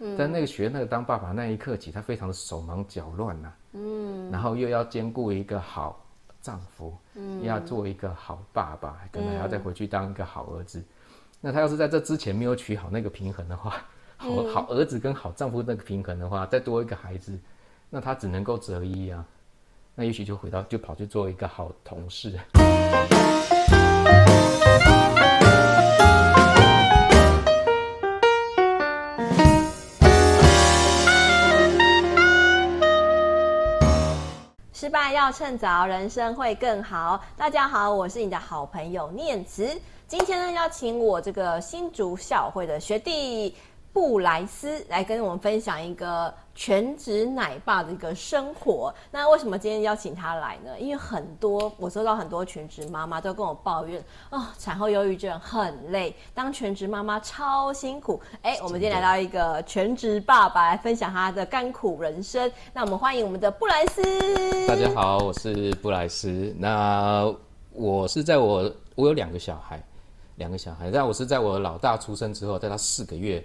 嗯，但那个学那个当爸爸那一刻起，他非常的手忙脚乱呐。嗯，然后又要兼顾一个好丈夫，嗯，要做一个好爸爸，可能还要再回去当一个好儿子。嗯、那他要是在这之前没有取好那个平衡的话，好好儿子跟好丈夫那个平衡的话，再多一个孩子，那他只能够择一啊。那也许就回到就跑去做一个好同事。失败要趁早，人生会更好。大家好，我是你的好朋友念慈。今天呢，邀请我这个新竹校会的学弟布莱斯来跟我们分享一个全职奶爸的一个生活。那为什么今天邀请他来呢？因为很多我收到很多全职妈妈都跟我抱怨哦，产后忧郁症很累，当全职妈妈超辛苦。哎，我们今天来到一个全职爸爸来分享他的甘苦人生。那我们欢迎我们的布莱斯。大家好，我是布莱斯。那我是在我我有两个小孩，两个小孩。但我是在我老大出生之后，在他四个月。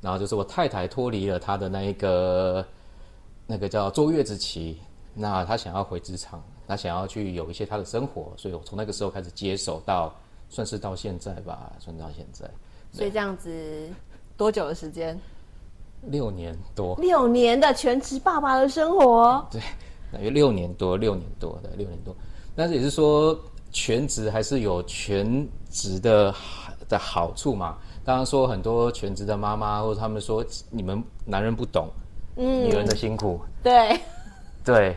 然后就是我太太脱离了她的那一个那个叫坐月子期，那她想要回职场，她想要去有一些她的生活，所以我从那个时候开始接手到，算是到现在吧，算到现在。所以这样子多久的时间？六年多。六年的全职爸爸的生活。对，大约六年多，六年多的六年多。但是也是说全职还是有全职的的好处嘛。刚刚说很多全职的妈妈，或者他们说你们男人不懂，嗯，女人的辛苦，对，对，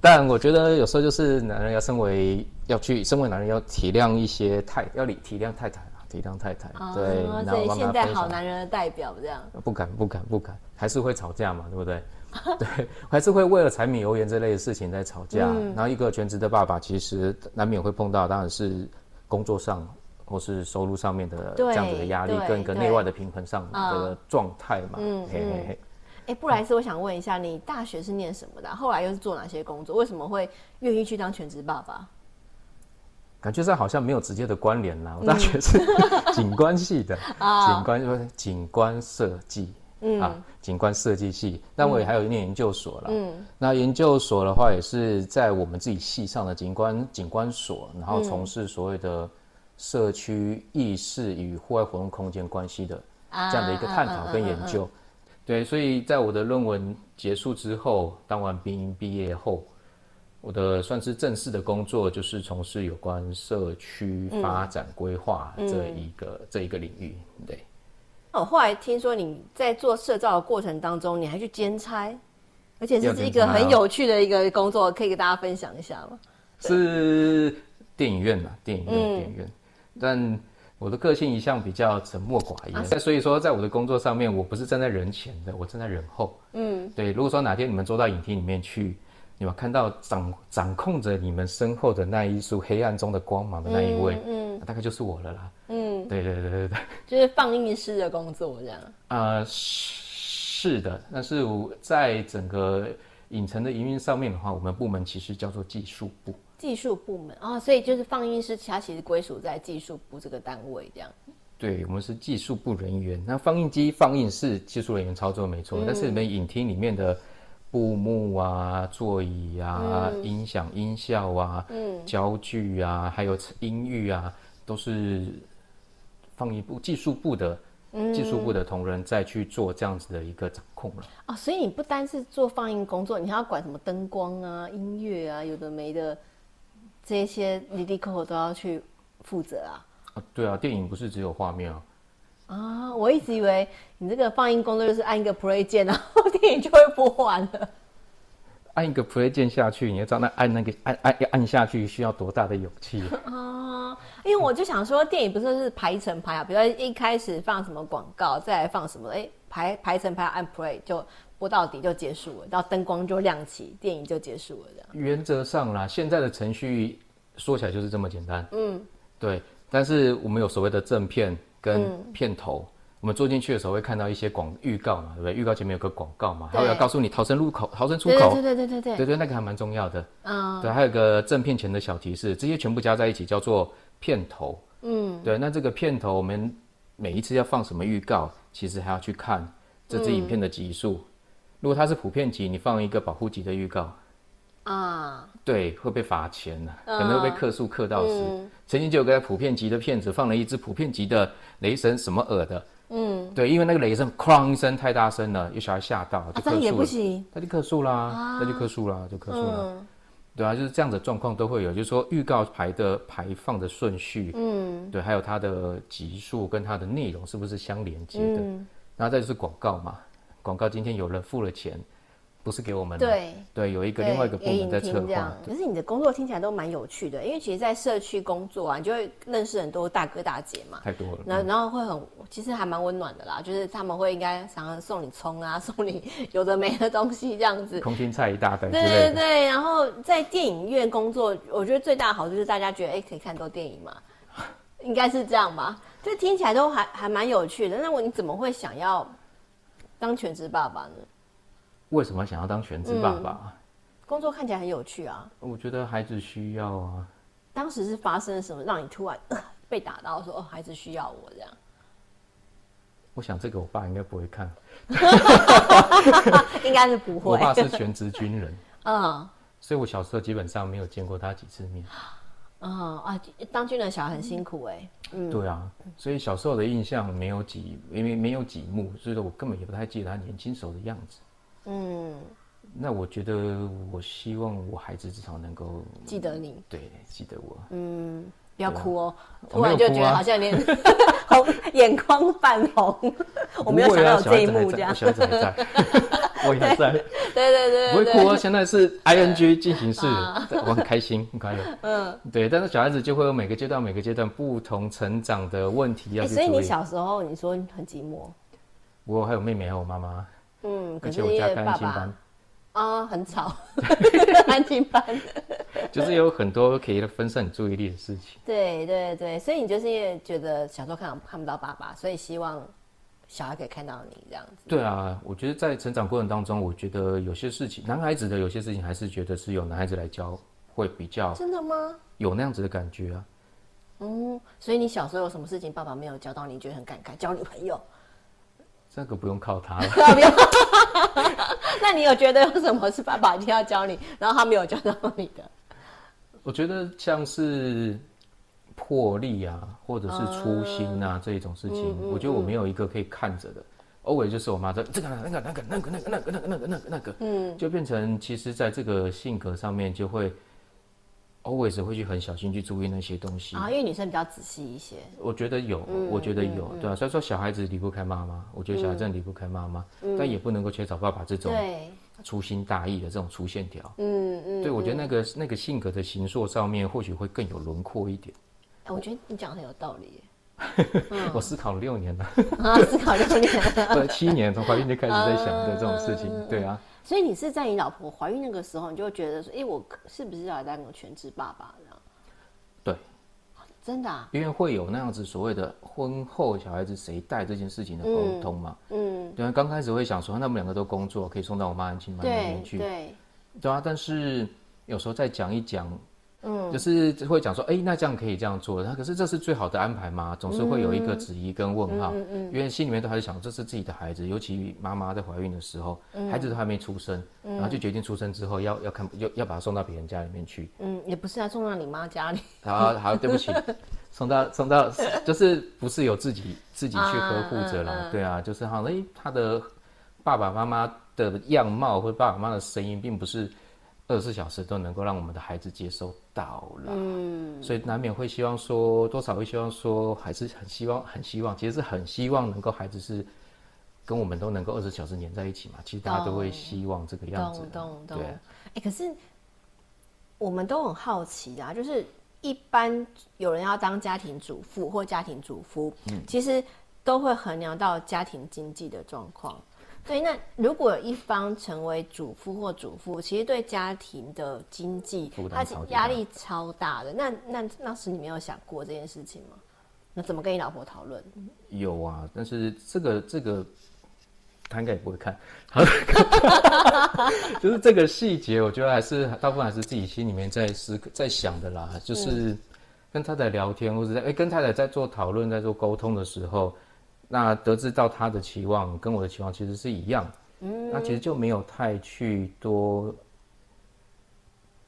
但我觉得有时候就是男人要身为要去，身为男人要体谅一些太，要体体谅太太啊，体谅太太，哦、对，所以现在好男人的代表这样，不敢不敢不敢，还是会吵架嘛，对不对？对，还是会为了柴米油盐这类的事情在吵架。嗯、然后一个全职的爸爸，其实难免会碰到，当然是工作上。或是收入上面的这样子的压力，跟跟内外的平衡上的状态嘛。嗯嘿嘿嘿。哎，布莱斯，我想问一下，你大学是念什么的？后来又是做哪些工作？为什么会愿意去当全职爸爸？感觉上好像没有直接的关联啦。我大学是 景观系的，景观就是景观设计，嗯啊，景观设计系。但我也还有念研究所了。嗯。那研究所的话，也是在我们自己系上的景观景观所，然后从事所谓的。社区意识与户外活动空间关系的这样的一个探讨跟研究，啊啊啊啊啊、对，所以在我的论文结束之后，当完兵毕业后，我的算是正式的工作就是从事有关社区发展规划这一个、嗯、这一个领域。对，我后来听说你在做社造的过程当中，你还去兼差，而且这是一个很有趣的一个工作，可以给大家分享一下吗？是电影院嘛？电影院，嗯、电影院。但我的个性一向比较沉默寡言，啊、所以说在我的工作上面，我不是站在人前的，我站在人后。嗯，对。如果说哪天你们坐到影厅里面去，你们看到掌掌控着你们身后的那一束黑暗中的光芒的那一位，嗯，嗯大概就是我了啦。嗯，对对对对对，就是放映师的工作这样。啊、呃，是的。但是我在整个影城的营运上面的话，我们部门其实叫做技术部。技术部门啊、哦，所以就是放映师，他其实归属在技术部这个单位这样。对，我们是技术部人员。那放映机放映是技术人员操作没错，嗯、但是你们影厅里面的布幕啊、座椅啊、嗯、音响音效啊、嗯、焦距啊，还有音域啊，都是放映部技术部的、嗯、技术部的同仁再去做这样子的一个掌控了。啊、哦，所以你不单是做放映工作，你还要管什么灯光啊、音乐啊，有的没的。这些你立刻都要去负责啊！啊，对啊，电影不是只有画面啊！啊，我一直以为你这个放映工作就是按一个 play 键，然后电影就会播完了。按一个 play 键下去，你要知道那按那个按按要按下去需要多大的勇气啊！因为我就想说，电影不是是排成排啊，比如说一开始放什么广告，再来放什么，哎，排排成排按 play 就。播到底就结束了，然后灯光就亮起，电影就结束了，这样。原则上啦，现在的程序说起来就是这么简单。嗯，对。但是我们有所谓的正片跟片头，嗯、我们坐进去的时候会看到一些广预告嘛，对不对？预告前面有个广告嘛，还有要告诉你逃生入口、逃生出口。对对对对对对。对对，那个还蛮重要的。嗯。对，还有个正片前的小提示，这些全部加在一起叫做片头。嗯。对，那这个片头我们每一次要放什么预告，其实还要去看。这支影片的集数。嗯、如果它是普遍级，你放一个保护级的预告啊，对，会被罚钱的，可能会被客诉客到死。嗯、曾经就有个普遍级的片子放了一支普遍级的雷神什么耳的，嗯，对，因为那个雷声哐一声太大声了，有小孩吓到，就客诉了，啊、也不行，他就客诉啦，那就客诉啦，就客诉了。嗯。对啊，就是这样的状况都会有，就是说预告牌的排放的顺序，嗯，对，还有它的集数跟它的内容是不是相连接的，嗯、然后再就是广告嘛，广告今天有人付了钱。不是给我们的，对对，有一个另外一个部门在策划。可是你的工作听起来都蛮有趣的，因为其实，在社区工作啊，你就会认识很多大哥大姐嘛。太多了。然后，然后会很，其实还蛮温暖的啦。就是他们会应该常常送你葱啊，送你有的没的东西这样子。空心菜一大袋。对对对。然后在电影院工作，我觉得最大的好处就是大家觉得，哎，可以看多电影嘛，应该是这样吧？就听起来都还还蛮有趣的。那我你怎么会想要当全职爸爸呢？为什么想要当全职爸爸？嗯，工作看起来很有趣啊。我觉得孩子需要啊。当时是发生了什么，让你突然，呃，被打到说，哦，孩子需要我这样？我想这个我爸应该不会看。应该是不会。我爸是全职军人。嗯。所以我小时候基本上没有见过他几次面。嗯啊，当军人小孩很辛苦哎。嗯。对啊，所以小时候的印象没有几，因为没有几幕，所以说我根本也不太记得他年轻时候的样子。嗯，那我觉得，我希望我孩子至少能够记得你，对，记得我。嗯，不要哭哦，突然就觉得好像连红 眼眶泛红。我没有想到这一幕，这样。小孩子还在，我也在。对对对，不会哭哦。现在是 ing 进行式，我很开心，很快乐。嗯，对，但是小孩子就会有每个阶段、每个阶段不同成长的问题要去处理。所以你小时候你说很寂寞，我还有妹妹，还有妈妈。嗯，而且我家开安亲班啊，很吵，安亲班就是有很多可以分散你注意力的事情。对对对，所以你就是因为觉得小时候看看不到爸爸，所以希望小孩可以看到你这样子。对啊，我觉得在成长过程当中，我觉得有些事情，男孩子的有些事情还是觉得是由男孩子来教会比较。真的吗？有那样子的感觉啊。嗯，所以你小时候有什么事情爸爸没有教到你，觉得很感慨？交女朋友。这个不用靠他了。那你有觉得有什么是爸爸一定要教你，然后他没有教到你的？我觉得像是魄力啊，或者是初心啊、嗯、这一种事情，我觉得我没有一个可以看着的。always、就是我妈在这个那个那个那个那个那个那个那个那个那个，嗯，就变成其实在这个性格上面就会。always 会去很小心去注意那些东西啊，因为女生比较仔细一些。我觉得有，嗯、我觉得有，嗯、对啊。虽然说小孩子离不开妈妈，我觉得小孩真的离不开妈妈，嗯、但也不能够缺少爸爸这种粗心大意的这种粗线条。嗯嗯。对，我觉得那个那个性格的形塑上面或许会更有轮廓一点。哎，我觉得你讲的很有道理。我思考了六年了。啊，思考六年了。对，七年从怀孕就开始在想的这种事情，对啊。所以你是在你老婆怀孕那个时候，你就会觉得说，哎、欸，我是不是要来当个全职爸爸呢？对，真的啊，因为会有那样子所谓的婚后小孩子谁带这件事情的沟通嘛。嗯，嗯对啊，刚开始会想说，那我们两个都工作，可以送到我妈安亲班那边去。对，对，对啊，但是有时候再讲一讲。嗯，就是会讲说，哎、欸，那这样可以这样做，那可是这是最好的安排吗？总是会有一个质疑跟问号，嗯嗯嗯、因为心里面都还是想，这是自己的孩子，尤其妈妈在怀孕的时候，嗯、孩子都还没出生，嗯、然后就决定出生之后要要看，要要把他送到别人家里面去。嗯，也不是啊，送到你妈家里。好好，对不起，送到送到，就是不是有自己自己去呵护着了，对啊，就是好像，哎、欸，他的爸爸妈妈的样貌或者爸爸妈妈的声音，并不是。二十四小时都能够让我们的孩子接收到了，嗯，所以难免会希望说，多少会希望说，还是很希望，很希望，其实是很希望能够孩子是跟我们都能够二十四小时黏在一起嘛。其实大家都会希望这个样子，懂懂对。哎、欸，可是我们都很好奇啊，就是一般有人要当家庭主妇或家庭主夫，嗯，其实都会衡量到家庭经济的状况。对，那如果一方成为主夫或主妇，其实对家庭的经济，他压力超大的。那那那时你没有想过这件事情吗？那怎么跟你老婆讨论？有啊，但是这个这个他应该也不会看，就是这个细节，我觉得还是大部分还是自己心里面在思在想的啦。就是跟太太聊天，或者在哎跟太太在做讨论、在做沟通的时候。那得知到他的期望跟我的期望其实是一样，嗯，那其实就没有太去多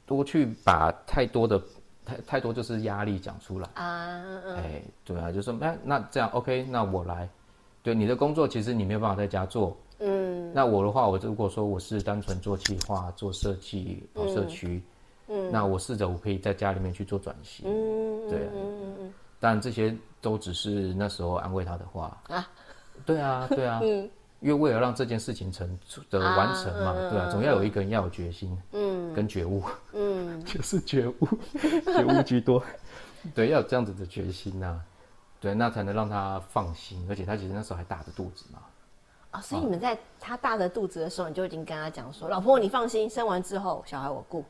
多去把太多的太太多就是压力讲出来。啊，哎，对啊，就说那那这样 OK，那我来，对你的工作其实你没有办法在家做，嗯，那我的话，我如果说我是单纯做计划、做设计、跑社区，嗯，那我试着我可以在家里面去做转型，嗯，对，嗯，但这些。都只是那时候安慰他的话。啊，对啊，对啊，嗯，因为为了让这件事情成的完成嘛，啊、对啊，总要有一个人要有决心，嗯，跟觉悟，嗯，就是觉悟，觉悟居多，对，要有这样子的决心呐、啊，对，那才能让他放心，而且他其实那时候还大着肚子嘛，所以你们在他大着肚子的时候，你就已经跟他讲说，老婆你放心，生完之后小孩我顾，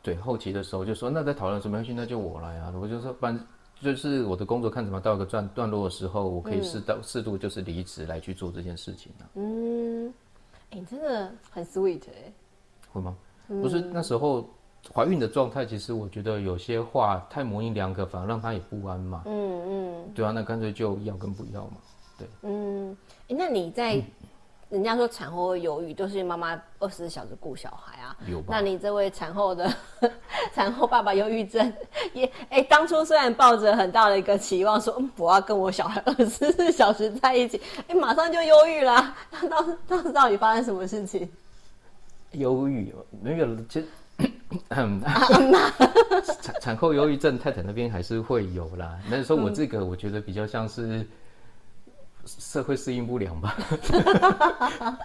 对，后期的时候就说，那在讨论什么东西，那就我来啊，我就说搬。就是我的工作看怎么到一个段段落的时候，我可以适当适度就是离职来去做这件事情、啊、嗯，哎、欸，真的很 sweet 哎、欸。会吗？嗯、不是那时候怀孕的状态，其实我觉得有些话太模棱两可，反而让他也不安嘛。嗯嗯。对啊，那干脆就要跟不要嘛。对。嗯，哎、欸，那你在？嗯人家说产后会忧郁，都是妈妈二十四小时顾小孩啊。有吧？那你这位产后的产后爸爸忧郁症，也哎、欸，当初虽然抱着很大的一个期望说，说、嗯、我要跟我小孩二十四小时在一起，哎、欸，马上就忧郁啦。那当当时到底发生什么事情？忧郁那个就产产后忧郁症，太太那边还是会有啦。那时候我这个，我觉得比较像是。社会适应不良吧？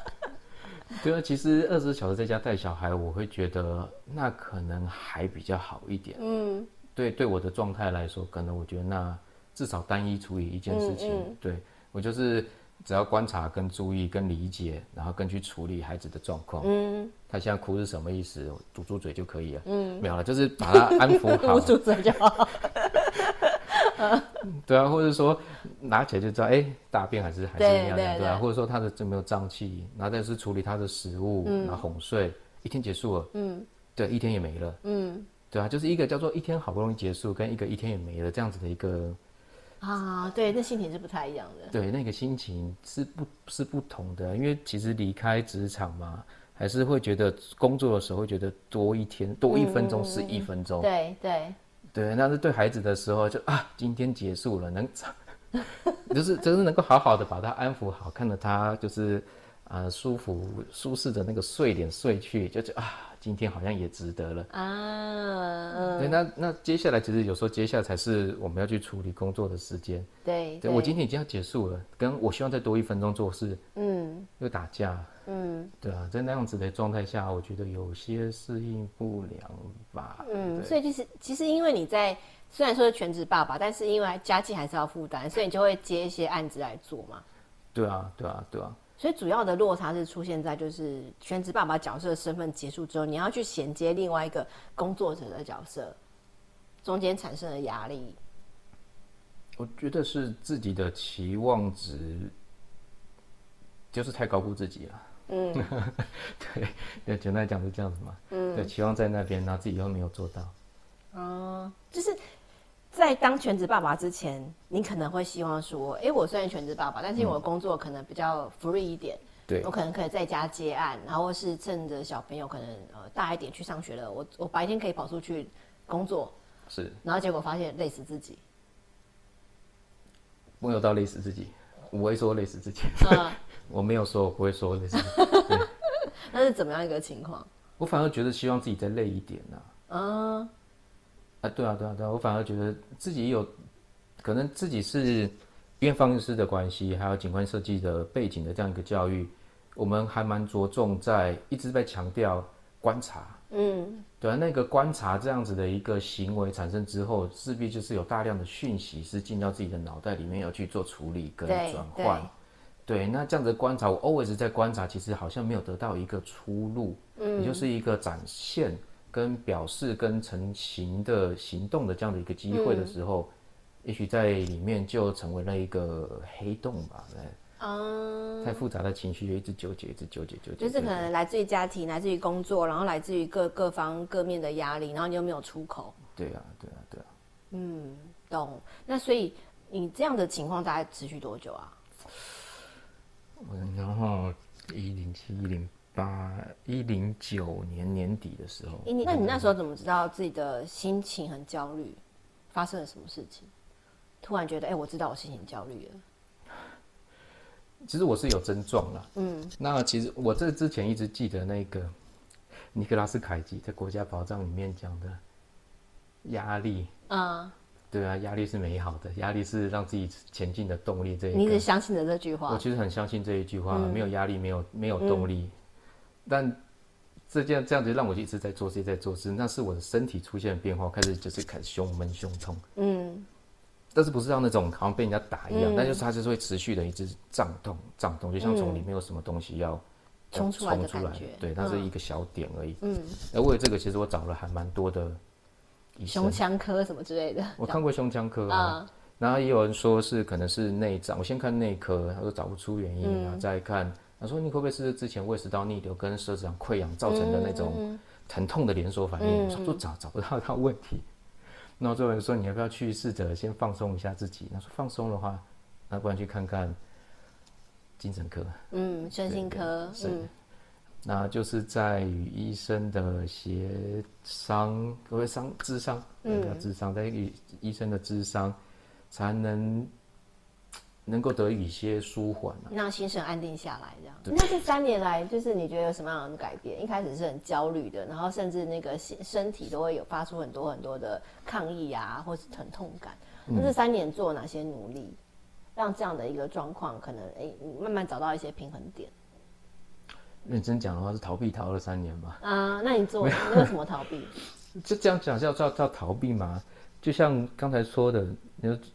对啊，其实二十四小时在家带小孩，我会觉得那可能还比较好一点。嗯，对，对我的状态来说，可能我觉得那至少单一处理一件事情。嗯嗯、对我就是只要观察、跟注意、跟理解，然后跟去处理孩子的状况。嗯，他现在哭是什么意思？堵住嘴就可以了。嗯，没有了，就是把他安抚好，堵住嘴就好。对啊，或者说拿起来就知道，哎、欸，大便还是还是那样，的，对，啊，或者说他的有没有胀气，然后再是处理他的食物，嗯、然后哄睡，一天结束了，嗯，对，一天也没了，嗯，对啊，就是一个叫做一天好不容易结束，跟一个一天也没了这样子的一个啊，对，那心情是不太一样的，对，那个心情是不，是不同的，因为其实离开职场嘛，还是会觉得工作的时候会觉得多一天多一分钟是一分钟，对对。对，对，那是对孩子的时候就啊，今天结束了，能，就是就是能够好好的把他安抚好，看着他就是、呃、舒服舒适的那个睡点睡去，就觉得啊。今天好像也值得了。啊，嗯，对，那那接下来其实有时候接下来才是我们要去处理工作的时间，对，对，我今天已经要结束了，跟我希望再多一分钟做事，嗯，又打架，嗯，对啊，在那样子的状态下，我觉得有些适应不良吧，嗯，所以就是其实因为你在虽然说是全职爸爸，但是因为家计还是要负担，所以你就会接一些案子来做嘛，对啊，对啊，对啊。所以主要的落差是出现在就是全职爸爸角色的身份结束之后，你要去衔接另外一个工作者的角色，中间产生的压力。我觉得是自己的期望值就是太高估自己了。嗯，对，对，简单讲是这样子嘛。嗯，对，期望在那边，然后自己又没有做到。嗯，就是。在当全职爸爸之前，你可能会希望说：“哎、欸，我虽然全职爸爸，但是我的工作可能比较 free 一点，对、嗯，我可能可以在家接案，然后是趁着小朋友可能呃大一点去上学了，我我白天可以跑出去工作，是，然后结果发现累死自己，没有到累死自己，我会说累死自己，嗯、我没有说我不会说累死自己，那是怎么样一个情况？我反而觉得希望自己再累一点呢、啊，嗯。啊，对啊，对啊，对啊，我反而觉得自己有可能自己是因为放映师的关系，还有景观设计的背景的这样一个教育，我们还蛮着重在一直在强调观察。嗯，对啊，那个观察这样子的一个行为产生之后，势必就是有大量的讯息是进到自己的脑袋里面要去做处理跟转换。对，对，那这样子的观察，我 always 在观察，其实好像没有得到一个出路，嗯，也就是一个展现。跟表示跟成型的行动的这样的一个机会的时候，嗯、也许在里面就成为了一个黑洞吧。嗯，太复杂的情绪，一直纠结，一直纠结，纠结。就是可能来自于家庭，来自于工作，然后来自于各各方各面的压力，然后你又没有出口。对啊，对啊，对啊。嗯，懂。那所以你这样的情况大概持续多久啊？然后一零七、一零八、一零九年年底的时候，那你那时候怎么知道自己的心情很焦虑？发生了什么事情？突然觉得，哎、欸，我知道我心情焦虑了。其实我是有症状了。嗯，那其实我这之前一直记得那个尼克拉斯凯奇在《国家宝藏》里面讲的压力。嗯。对啊，压力是美好的，压力是让自己前进的动力。这一个，你是相信的这句话？我其实很相信这一句话，嗯、没有压力，没有没有动力。嗯、但这件这样子让我一直在做事，在做事。那是我的身体出现了变化，开始就是开始胸闷、胸痛。嗯，但是不是像那种好像被人家打一样，嗯、但就是它就是会持续的一直胀痛、胀痛，就像从里面有什么东西要冲出来的感觉。对，它是一个小点而已。嗯，那为了这个，其实我找了还蛮多的。胸腔科什么之类的，我看过胸腔科啊，嗯、然后也有人说是可能是内脏，我先看内科，他说找不出原因，嗯、然后再看，他说你会不会是之前胃食道逆流跟舌质上溃疡造成的那种疼痛的连锁反应？嗯、说找找不到他问题，然后最后人说你要不要去试着先放松一下自己？他说放松的话，那不然去看看精神科，嗯，身心科，是。嗯。那就是在与医生的协商，各位商智商，嗯，智商，在与医生的智商，才能能够得以一些舒缓，啊，让心神安定下来，这样。对那这三年来，就是你觉得有什么样的改变？一开始是很焦虑的，然后甚至那个身身体都会有发出很多很多的抗议啊，或是疼痛感。那这三年做了哪些努力，让这样的一个状况可能哎，欸，慢慢找到一些平衡点？认真讲的话，是逃避逃了三年嘛？啊，那你做你为什么逃避？就这样讲叫叫叫逃避吗？就像刚才说的，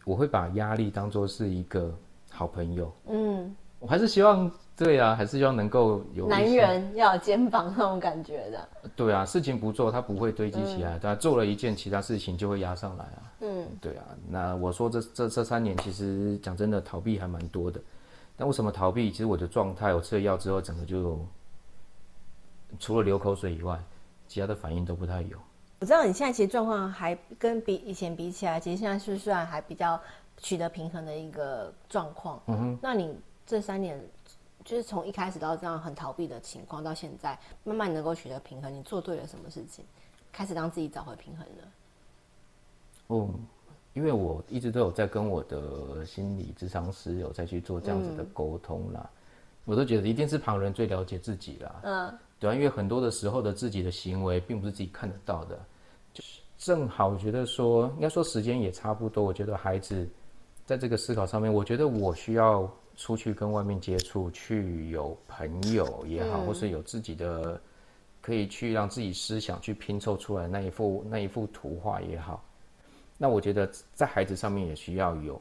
我会把压力当做是一个好朋友。嗯，我还是希望，对啊，还是希望能够有男人要有肩膀那种感觉的。对啊，事情不做，它不会堆积起来；但、嗯、做了一件，其他事情就会压上来啊。嗯，对啊。那我说这这这三年，其实讲真的，逃避还蛮多的。但为什么逃避？其实我的状态，我吃了药之后，整个就。除了流口水以外，其他的反应都不太有。我知道你现在其实状况还跟比以前比起来，其实现在是虽然还比较取得平衡的一个状况。嗯哼。那你这三年，就是从一开始到这样很逃避的情况，到现在慢慢能够取得平衡，你做对了什么事情，开始让自己找回平衡了？哦，因为我一直都有在跟我的心理智商师有在去做这样子的沟通啦，嗯、我都觉得一定是旁人最了解自己啦。嗯。对啊，因为很多的时候的自己的行为并不是自己看得到的，就是正好我觉得说，应该说时间也差不多。我觉得孩子在这个思考上面，我觉得我需要出去跟外面接触，去有朋友也好，嗯、或是有自己的可以去让自己思想去拼凑出来那一幅那一幅图画也好。那我觉得在孩子上面也需要有。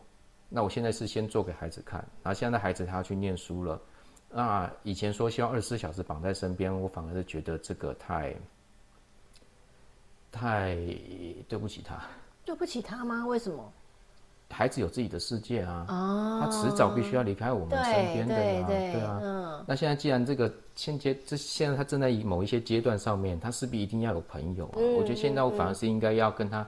那我现在是先做给孩子看，然后现在孩子他要去念书了。那以前说希望二十四小时绑在身边，我反而是觉得这个太太对不起他。对不起他吗？为什么？孩子有自己的世界啊，哦、他迟早必须要离开我们身边的呀、啊，对，对，对啊。嗯、那现在既然这个现阶这现在他正在某一些阶段上面，他势必一定要有朋友啊。嗯、我觉得现在我反而是应该要跟他，嗯、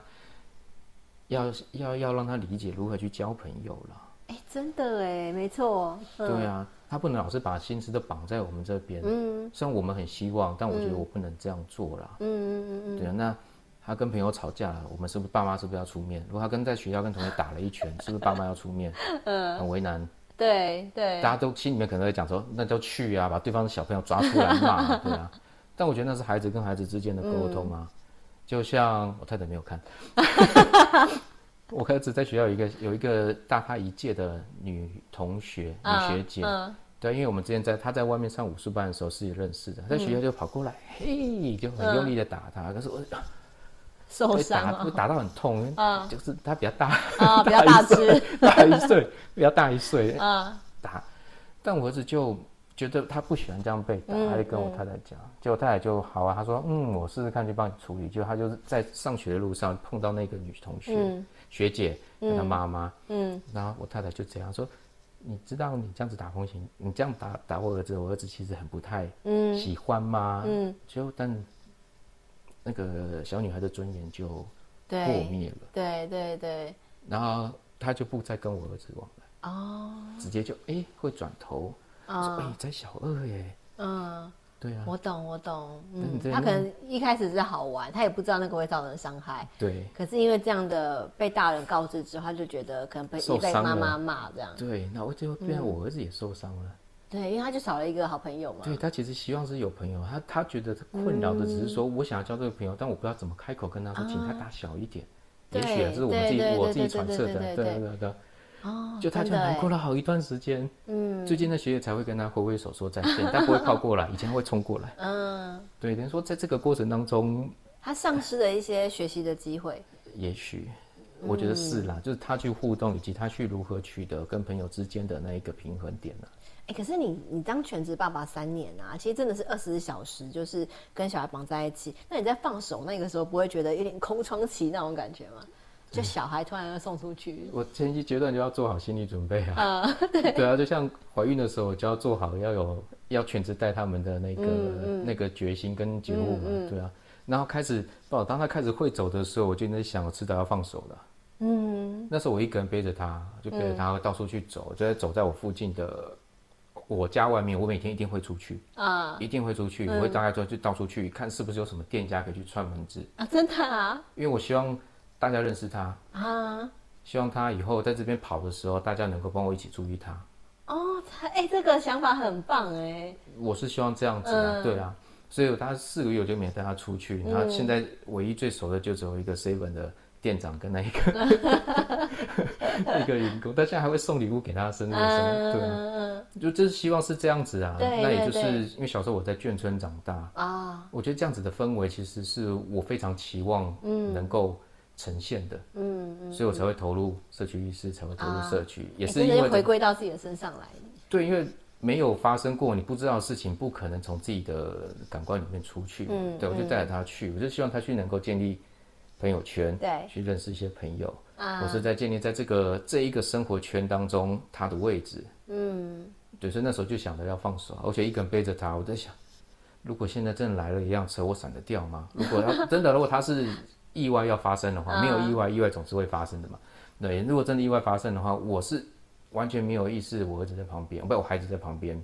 要要要让他理解如何去交朋友了。哎，真的哎，没错。嗯、对啊。他不能老是把心思都绑在我们这边。嗯，虽然我们很希望，但我觉得我不能这样做啦。嗯嗯嗯嗯。对啊，那他跟朋友吵架了，我们是不是爸妈是不是要出面？如果他跟在学校跟同学打了一拳，是不是爸妈要出面？嗯，很为难。对对。大家都心里面可能会讲说，那就去啊，把对方的小朋友抓出来骂，对啊。但我觉得那是孩子跟孩子之间的沟通啊，就像我太太没有看。我儿子在学校有一个有一个大他一届的女同学女学姐，对，因为我们之前在他在外面上武术班的时候是认识的，在学校就跑过来，嘿，就很用力的打他，可是我 受伤，会打到很痛，就是他比较大，比较 大只，大一岁，比较大一岁，打，但我儿子就。觉得他不喜欢这样被打，他就跟我太太讲，结果太太就好啊，他说嗯，我试试看去帮你处理。结果他就是在上学的路上碰到那个女同学学姐跟她妈妈，嗯，然后我太太就这样说，你知道你这样子打风行，你这样打打我儿子，我儿子其实很不太喜欢吗？嗯，就但那个小女孩的尊严就破灭了，对对对，然后。他就不再跟我儿子往来哦，直接就哎、欸、会转头、哦、说哎、欸、在小二耶，嗯。对啊，我懂，我懂。嗯，他可能一开始是好玩，他也不知道那个会造成伤害。对。可是因为这样的被大人告知之后，他就觉得可能被被妈妈骂这样。对，那我就变成我儿子也受伤了。对，因为他就少了一个好朋友嘛。对，他其实希望是有朋友，他他觉得他困扰的只是说我想要交这个朋友，但我不知道怎么开口跟他说，请他打小一点。也许这是我们自己我自己揣测的，对对对。哦，就他就难过了好一段时间。嗯，最近的学姐才会跟他挥挥手说再见，但不会靠过来，以前会冲过来。嗯，对，等于说在这个过程当中，他丧失了一些学习的机会。也许，我觉得是啦，就是他去互动，以及他去如何取得跟朋友之间的那一个平衡点呢？哎，可是你你当全职爸爸三年啊，其实真的是二十四小时，就是跟小孩绑在一起。那你在放手那个时候，不会觉得有点空窗期那种感觉吗？就小孩突然要送出去，我前期阶段就要做好心理准备啊。Uh, 对。对啊，就像怀孕的时候就要做好要有要全职带他们的那个、那个决心跟觉悟嘛，嗯嗯、对啊。然后开始不，当他开始会走的时候，我就在想，我迟早要放手了。嗯，那时候我一个人背着他，就背着他到处去走，嗯、就在走在我附近的我家外面，我每天一定会出去。啊，一定会出去，我会大概就就到处去看是不是有什么店家可以去串门子。啊，真的啊，因为我希望。大家认识他啊，希望他以后在这边跑的时候，大家能够帮我一起注意他。哦，他哎，这个想法很棒哎。我是希望这样子啊，嗯、对啊，所以他四个月我就没带他出去。然后现在唯一最熟的就只有一个 seven 的店长跟那一个 一个员工，他现在还会送礼物给他生日对，嗯、就就是希望是这样子啊。对那也就是因为小时候我在眷村长大啊，我觉得这样子的氛围其实是我非常期望能够。呈现的，嗯，嗯，所以我才会投入社区医师，才会投入社区，啊、也是因为回归到自己的身上来。对，因为没有发生过，你不知道的事情，不可能从自己的感官里面出去。嗯，对，我就带着他去，我就希望他去能够建立朋友圈，对，去认识一些朋友，啊，我是在建立在这个这一个生活圈当中他的位置。嗯，对，所以那时候就想着要放手，而且一个人背着他，我在想，如果现在真的来了一辆车，我闪得掉吗？如果他 真的，如果他是。意外要发生的话，没有意外，意外总是会发生的嘛。对，如果真的意外发生的话，我是完全没有意识，我儿子在旁边，不，我孩子在旁边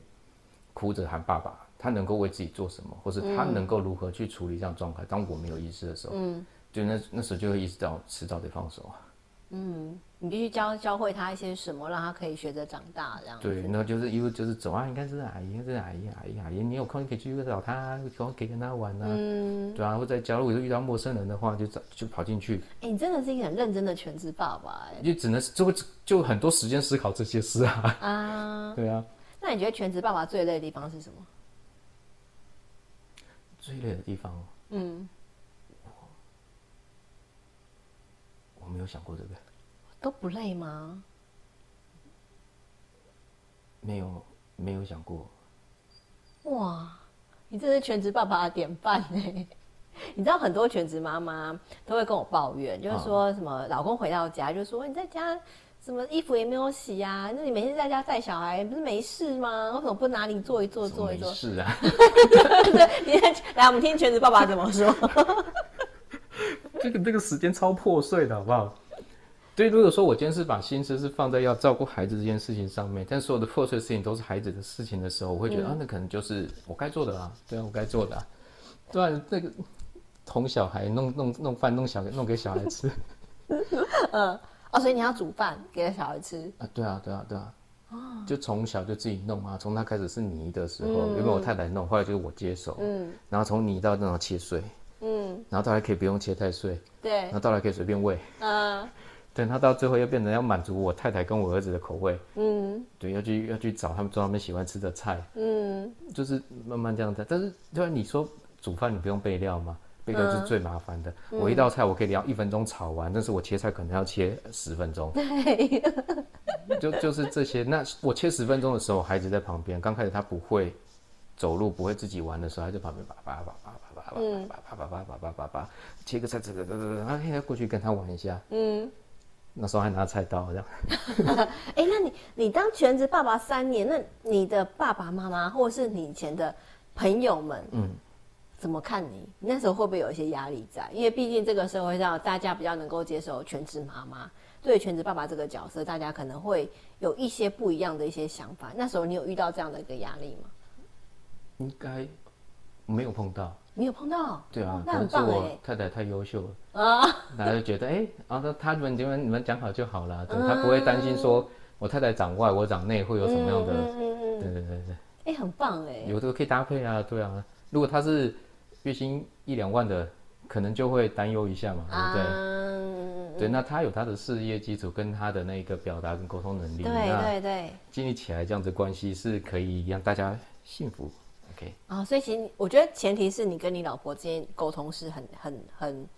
哭着喊爸爸，他能够为自己做什么，或是他能够如何去处理这样状态？当我没有意识的时候，嗯，就那那时候就会意识到迟早得放手啊。嗯。你必须教教会他一些什么，让他可以学着长大，这样。对，那就是因为就是走啊，应该是阿姨，应该是阿姨，阿姨，阿姨，你有空你可以去找他，有空可以跟他玩啊。嗯。对啊，或者假如遇到陌生人的话，就找就跑进去。哎、欸，你真的是一个很认真的全职爸爸，哎。就只能就就很多时间思考这些事啊。啊。对啊。那你觉得全职爸爸最累的地方是什么？最累的地方？嗯。我没有想过这个。都不累吗？没有，没有想过。哇，你这是全职爸爸的典范哎！你知道很多全职妈妈都会跟我抱怨，就是说什么老公回到家就说，你在家什么衣服也没有洗呀、啊？那你每天在家带小孩不是没事吗？为什么不哪里坐一坐坐一坐？是啊。对，你来我们听全职爸爸怎么说。这个这个时间超破碎的，好不好？所以，如果说我今天是把心思是放在要照顾孩子这件事情上面，但所有的破碎事情都是孩子的事情的时候，我会觉得、嗯、啊，那可能就是我该做的啊，对啊，我该做的啊，对啊，那个哄小孩、弄弄弄饭、弄小弄给小孩吃，嗯，哦，所以你要煮饭给小孩吃。啊？对啊，对啊，对啊，哦，就从小就自己弄啊，从他开始是泥的时候，因为、嗯、我太太弄，后来就是我接手，嗯，然后从泥到那种切碎，嗯，然后到来可以不用切太碎，对，然后到来可以随便喂，嗯。等他到最后又变成要满足我太太跟我儿子的口味，嗯，对，要去要去找他们做他们喜欢吃的菜，嗯，就是慢慢这样子。但是就像你说煮饭你不用备料吗？备料是最麻烦的。嗯、我一道菜我可以聊一分钟炒完，但是我切菜可能要切十分钟。对，就就是这些。那我切十分钟的时候，孩子在旁边，刚开始他不会走路，不会自己玩的时候，他在旁边叭叭叭叭叭叭叭叭叭叭叭叭叭，切个菜，这个这个，然后现在过去跟他玩一下，嗯。那时候还拿菜刀这样。哎、那你你当全职爸爸三年，那你的爸爸妈妈或是你以前的朋友们，嗯，怎么看？你那时候会不会有一些压力在？因为毕竟这个社会上大家比较能够接受全职妈妈，对全职爸爸这个角色，大家可能会有一些不一样的一些想法。那时候你有遇到这样的一个压力吗？应该没有碰到，没有碰到。对啊，那很棒太太太优秀了啊，大家就觉得哎，然后他们你们你们讲好就好了，对，他不会担心说我太太长外，我长内会有什么样的，对对对对。哎，很棒哎！有这个可以搭配啊，对啊。如果他是月薪一两万的，可能就会担忧一下嘛，对不对？嗯，对，那他有他的事业基础跟他的那个表达跟沟通能力，对对对，建立起来这样子关系是可以让大家幸福。OK。啊，所以其实我觉得前提是你跟你老婆之间沟通是很很很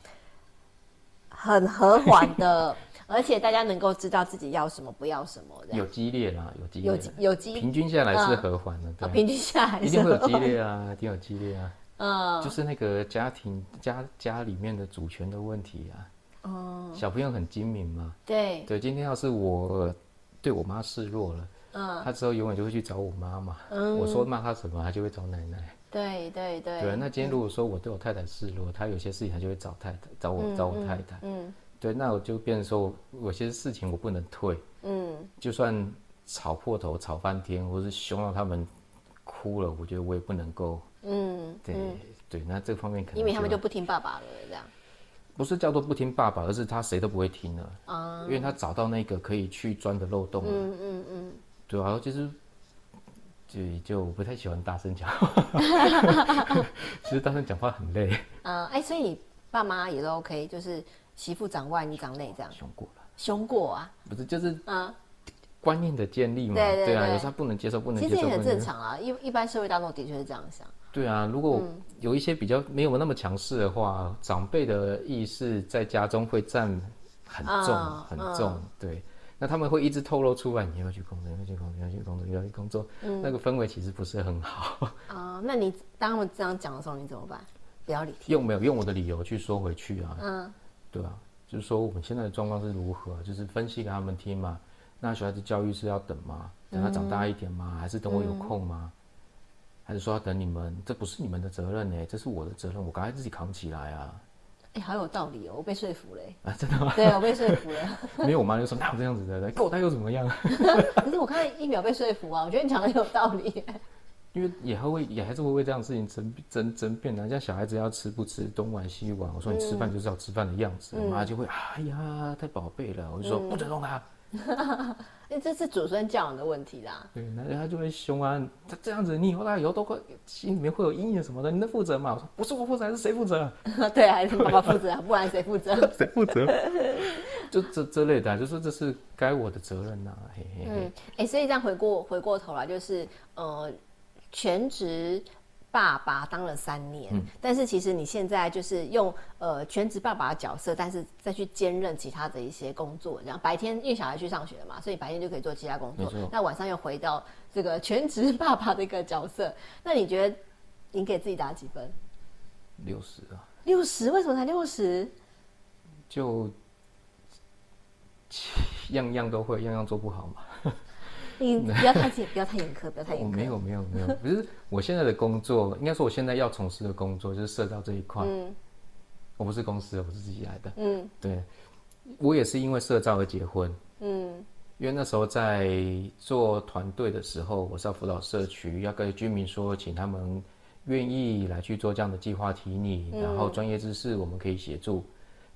很和缓的。而且大家能够知道自己要什么，不要什么的，有激烈啦，有激烈，有有激，平均下来是和缓的，对，平均下来一定会有激烈 啊，一定有激烈啊，嗯，就是那个家庭家家里面的主权的问题啊，哦，小朋友很精明嘛，对对，今天要是我对我妈示弱了，嗯，他之后永远就会去找我妈嘛，嗯，我说骂他什么，他就会找奶奶，对对对，对，那今天如果说我对我太太示弱，他有些事情他就会找太太，找我找我太太，嗯。对，那我就变成说，有些事情我不能退，嗯，就算吵破头、吵翻天，或是凶到他们哭了，我觉得我也不能够，嗯，对嗯。对，那这方面可能因为他们就不听爸爸了，这样，不是叫做不听爸爸，而是他谁都不会听了。啊，因为他找到那个可以去钻的漏洞了，嗯嗯嗯，对啊，就是就就不太喜欢大声讲话，其 实大声讲话很累，啊，哎，所以你爸妈也都 OK，就是。媳妇长外，你长内，这样凶过了，凶过啊？不是，就是啊，观念的建立嘛。对对对，对啊，有时候不能接受，不能接受。其实也很正常啊，一一般社会大众的确是这样想。对啊，如果有一些比较没有那么强势的话，嗯、长辈的意识在家中会占很重、嗯、很重。对，那他们会一直透露出来，你要去工作，你要去工作，你要去工作，你要去工作。嗯，那个氛围其实不是很好。啊、嗯，那你当他们这样讲的时候，你怎么办？不要理他。用没有用我的理由去说回去啊？嗯。对啊，就是说我们现在的状况是如何，就是分析给他们听嘛。那小孩子教育是要等吗？等他长大一点吗？还是等我有空吗？嗯、还是说要等你们？这不是你们的责任呢，这是我的责任，我赶快自己扛起来啊！哎，好有道理哦，我被说服了。啊，真的吗？对，我被说服了。没有，我妈就说哪有这样子的，狗带又怎么样？可是我看一秒被说服啊，我觉得你讲的有道理。因为也还会也还是会为这样的事情争争争辩的，像小孩子要吃不吃，东玩西玩，我说你吃饭就是要吃饭的样子，我妈、嗯、就会哎呀太宝贝了，我就说、嗯、不准动他，因为这是祖孙教养的问题啦。对，那他就会凶啊，他这样子你以后他以后都会心里面会有阴影什么的，你能负责吗？我说不是我负责，还是谁负责？对，还是爸爸负责，不然谁负责？谁负责？就这这类的，就说这是该我的责任呐、啊。嘿嘿嘿。嗯，哎、欸，所以这样回过回过头来，就是呃。全职爸爸当了三年，嗯、但是其实你现在就是用呃全职爸爸的角色，但是再去兼任其他的一些工作，然后白天因为小孩去上学了嘛，所以白天就可以做其他工作。那晚上又回到这个全职爸爸的一个角色，那你觉得你给自己打几分？六十啊。六十？为什么才六十？就 样样都会，样样做不好嘛。你不要太严，不要太严苛，不要太严苛。没有没有没有，不是 我现在的工作，应该说我现在要从事的工作就是社造这一块。嗯，我不是公司，我是自己来的。嗯，对，我也是因为社造而结婚。嗯，因为那时候在做团队的时候，我是要辅导社区，要跟居民说，请他们愿意来去做这样的计划提拟，嗯、然后专业知识我们可以协助。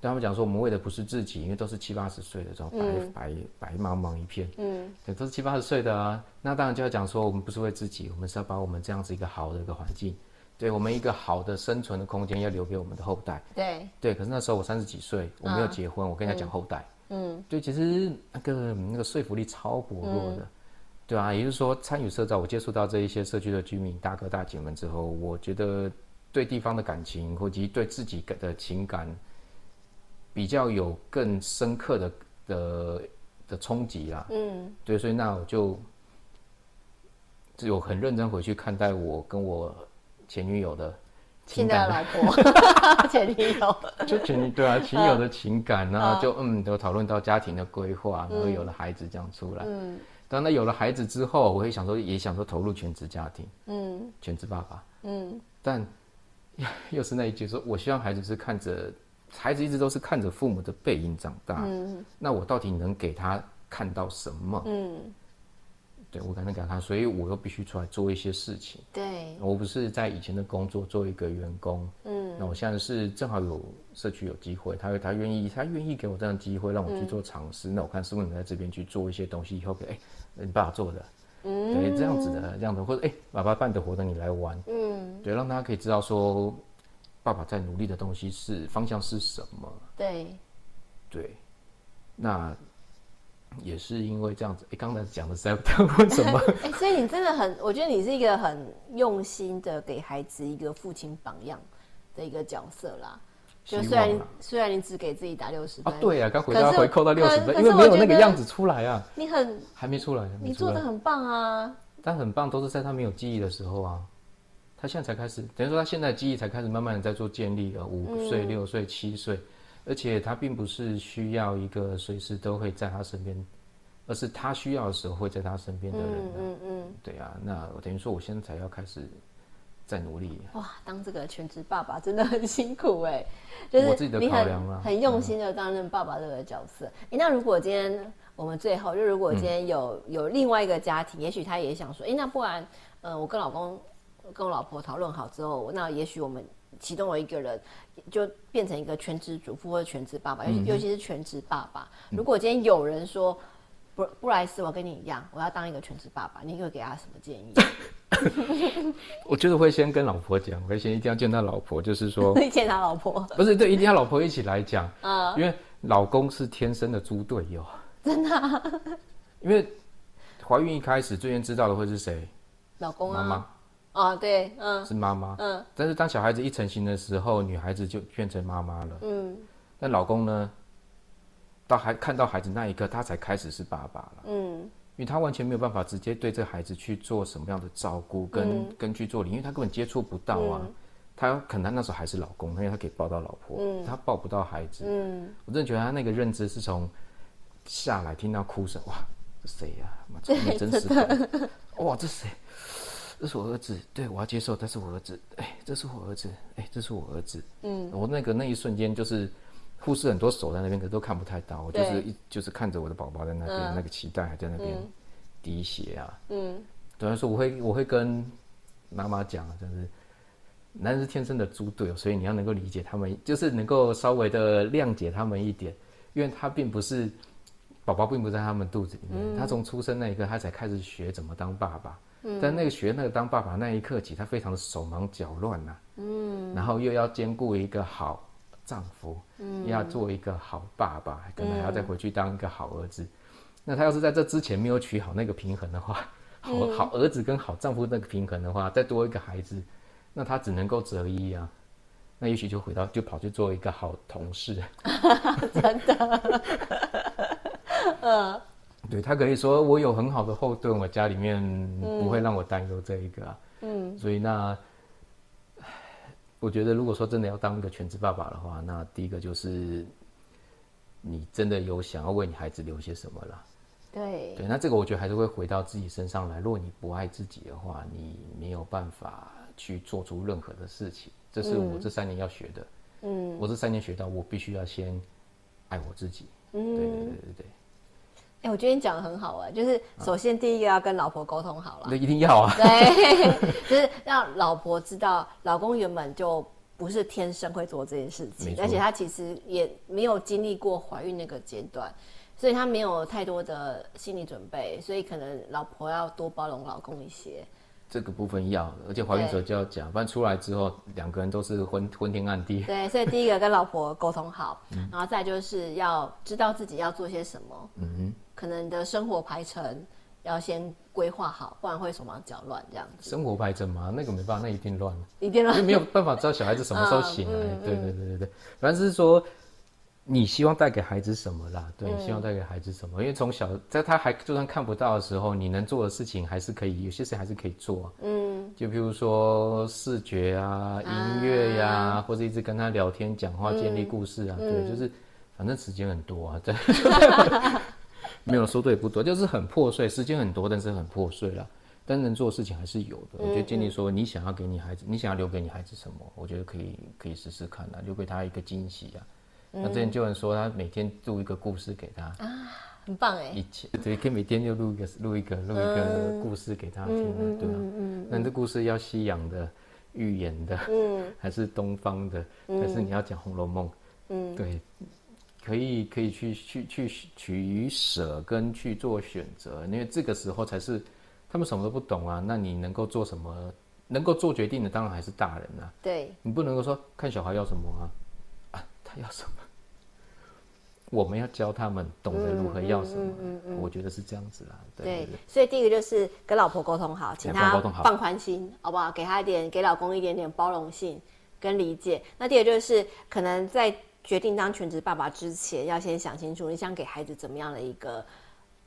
跟他们讲说，我们为的不是自己，因为都是七八十岁的时候白、嗯、白白茫茫一片，嗯，对，都是七八十岁的啊。那当然就要讲说，我们不是为自己，我们是要把我们这样子一个好的一个环境，对我们一个好的生存的空间，要留给我们的后代。对对，可是那时候我三十几岁，我没有结婚，啊、我跟人家讲后代，嗯，对，其实那个那个说服力超薄弱的，嗯、对啊，也就是说，参与社造，我接触到这一些社区的居民大哥大姐们之后，我觉得对地方的感情，或及对自己的情感。比较有更深刻的的的冲击啦，嗯，对，所以那我就就有很认真回去看待我跟我前女友的情感，现在的老婆。前女友，就前女对啊，前女友的情感，然后就嗯，都讨论到家庭的规划，然后有了孩子这样出来，嗯，当那有了孩子之后，我会想说，也想说投入全职家庭，嗯，全职爸爸，嗯，但 又是那一句说，我希望孩子是看着。孩子一直都是看着父母的背影长大，嗯，那我到底能给他看到什么？嗯，对我刚才讲他，所以我又必须出来做一些事情。对，我不是在以前的工作做一个员工，嗯，那我现在是正好有社区有机会，他他愿意他愿意给我这样的机会让我去做尝试，嗯、那我看是不是能在这边去做一些东西，以后给哎，你爸爸做的。嗯，对，这样子的，这样的，或者哎，爸爸办的活动你来玩，嗯，对，让大家可以知道说，爸爸在努力的东西是方向是什么，对，对，那也是因为这样子，哎，刚才讲的是在问什么？哎，所以你真的很，我觉得你是一个很用心的给孩子一个父亲榜样的一个角色啦。就虽然虽然你只给自己打六十分啊，对啊，刚回到回扣到六十分，因为没有那个样子出来啊。你很还没出来，你做的很棒啊。但很棒都是在他没有记忆的时候啊，他现在才开始，等于说他现在记忆才开始慢慢的在做建立啊，五岁、六岁、七岁，而且他并不是需要一个随时都会在他身边，而是他需要的时候会在他身边的人。嗯嗯，对啊，那我等于说我现在才要开始。在努力哇！当这个全职爸爸真的很辛苦哎，就是我自己的考量了，很用心的担任爸爸这个角色。哎、嗯欸，那如果今天我们最后，就如果今天有、嗯、有另外一个家庭，也许他也想说，哎、欸，那不然，呃，我跟老公跟我老婆讨论好之后，那也许我们其中有一个人就变成一个全职主妇或者全职爸爸，尤尤其是全职爸爸。嗯、如果今天有人说，布布莱斯，我跟你一样，我要当一个全职爸爸，你会给他什么建议？我觉得会先跟老婆讲，我会先一定要见他老婆，就是说 见他老婆，不是对，一定要老婆一起来讲啊，因为老公是天生的猪队友，真的、啊。因为怀孕一开始最先知道的会是谁？老公啊，妈妈。哦，对，嗯，是妈妈，嗯。但是当小孩子一成型的时候，女孩子就变成妈妈了，嗯。那老公呢？到还看到孩子那一刻，他才开始是爸爸了，嗯。因为他完全没有办法直接对这个孩子去做什么样的照顾跟、嗯、跟去做理，因为他根本接触不到啊。嗯、他可能那时候还是老公，因为他可以抱到老婆，嗯、他抱不到孩子。嗯，我真的觉得他那个认知是从下来听到哭声，哇，这谁呀？妈，这么真实的，哇，这谁？这是我儿子，对，我要接受，这是我儿子，哎，这是我儿子，哎，这是我儿子。嗯，我那个那一瞬间就是。护士很多手在那边，可是都看不太到。我就是一就是看着我的宝宝在那边，嗯、那个脐带还在那边滴血啊。嗯，等于说我会我会跟妈妈讲，就是男人是天生的猪队友，所以你要能够理解他们，就是能够稍微的谅解他们一点，因为他并不是宝宝，并不在他们肚子里面，嗯、他从出生那一刻他才开始学怎么当爸爸。嗯，但那个学那个当爸爸那一刻起，他非常的手忙脚乱呐。嗯，然后又要兼顾一个好。丈夫，嗯，要做一个好爸爸，可能还要再回去当一个好儿子。嗯、那他要是在这之前没有取好那个平衡的话，好好儿子跟好丈夫那个平衡的话，再多一个孩子，那他只能够择一啊。那也许就回到就跑去做一个好同事，真的，嗯，对，他可以说我有很好的后盾，我家里面不会让我担忧这一个、啊，嗯，所以那。我觉得，如果说真的要当一个全职爸爸的话，那第一个就是你真的有想要为你孩子留些什么了。对对，那这个我觉得还是会回到自己身上来。如果你不爱自己的话，你没有办法去做出任何的事情。这是我这三年要学的。嗯，我这三年学到，我必须要先爱我自己。嗯，对对对对对。哎、欸，我觉得你讲的很好啊，就是首先第一个要跟老婆沟通好了，那一定要啊，对，就是让老婆知道老公原本就不是天生会做这件事情，而且他其实也没有经历过怀孕那个阶段，所以他没有太多的心理准备，所以可能老婆要多包容老公一些。这个部分要，而且怀孕时候就要讲，对不然出来之后两个人都是昏昏天暗地。对，所以第一个跟老婆沟通好，嗯、然后再就是要知道自己要做些什么。嗯哼，可能你的生活排程要先规划好，不然会手忙脚乱这样子。生活排程嘛，那个没办法，那一定乱，一定乱，没有办法知道小孩子什么时候 醒来。对对对对对，反正是说。你希望带给孩子什么啦？对，你希望带给孩子什么？嗯、因为从小在他还就算看不到的时候，你能做的事情还是可以，有些事还是可以做。嗯，就比如说视觉啊、音乐呀、啊，啊、或者一直跟他聊天、讲话、建立故事啊。嗯、对，就是反正时间很多啊。对，没有说对不多，就是很破碎，时间很多，但是很破碎了。但能做的事情还是有的。我觉得建议说，你想要给你孩子，你想要留给你孩子什么？我觉得可以可以试试看啊，留给他一个惊喜啊。那之前就有人说他每天录一个故事给他啊，很棒哎。以前对，可以每天就录一个录一个录一个故事给他听啊，对吧？嗯，那这故事要西洋的、寓言的，嗯，还是东方的，还是你要讲《红楼梦》？嗯，对，可以可以去去去取舍跟去做选择，因为这个时候才是他们什么都不懂啊。那你能够做什么？能够做决定的当然还是大人啊。对，你不能够说看小孩要什么啊，啊，他要什么，我们要教他们懂得如何要什么。嗯嗯嗯，我觉得是这样子啦。对，所以第一个就是跟老婆沟通好，请他放宽心，好不好？给他一点，给老公一点点包容性跟理解。那第二个就是可能在决定当全职爸爸之前，要先想清楚你想给孩子怎么样的一个。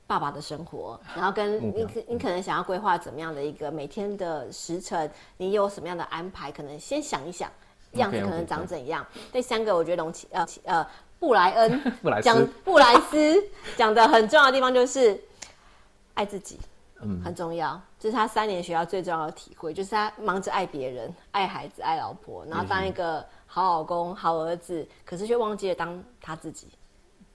爸爸的生活，然后跟你可你可能想要规划怎么样的一个每天的时程，你有什么样的安排？可能先想一想，样子可能长怎样。第三个，我觉得龙奇呃呃布莱恩 讲布莱斯讲的很重要的地方就是爱自己，嗯，很重要。这是他三年学校最重要的体会，就是他忙着爱别人、爱孩子、爱老婆，然后当一个好老公、好儿子，可是却忘记了当他自己。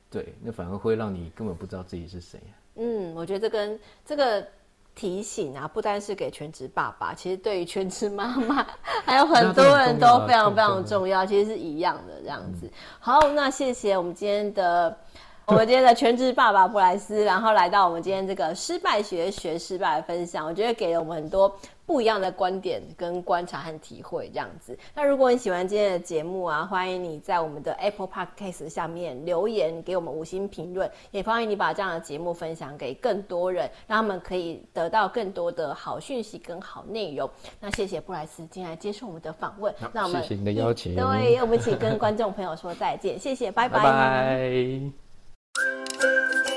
对，那反而会让你根本不知道自己是谁。嗯，我觉得这跟这个提醒啊，不单是给全职爸爸，其实对于全职妈妈，还有很多人都非常非常重要，其实是一样的这样子。好，那谢谢我们今天的。我们今天的全职爸爸布莱斯，然后来到我们今天这个失败学学失败的分享，我觉得给了我们很多不一样的观点跟观察和体会，这样子。那如果你喜欢今天的节目啊，欢迎你在我们的 Apple Podcast 下面留言给我们五星评论，也欢迎你把这样的节目分享给更多人，让他们可以得到更多的好讯息跟好内容。那谢谢布莱斯今天来接受我们的访问，那我们谢谢你的邀请，对，我们一起跟观众朋友说再见，谢谢，拜拜。拜拜。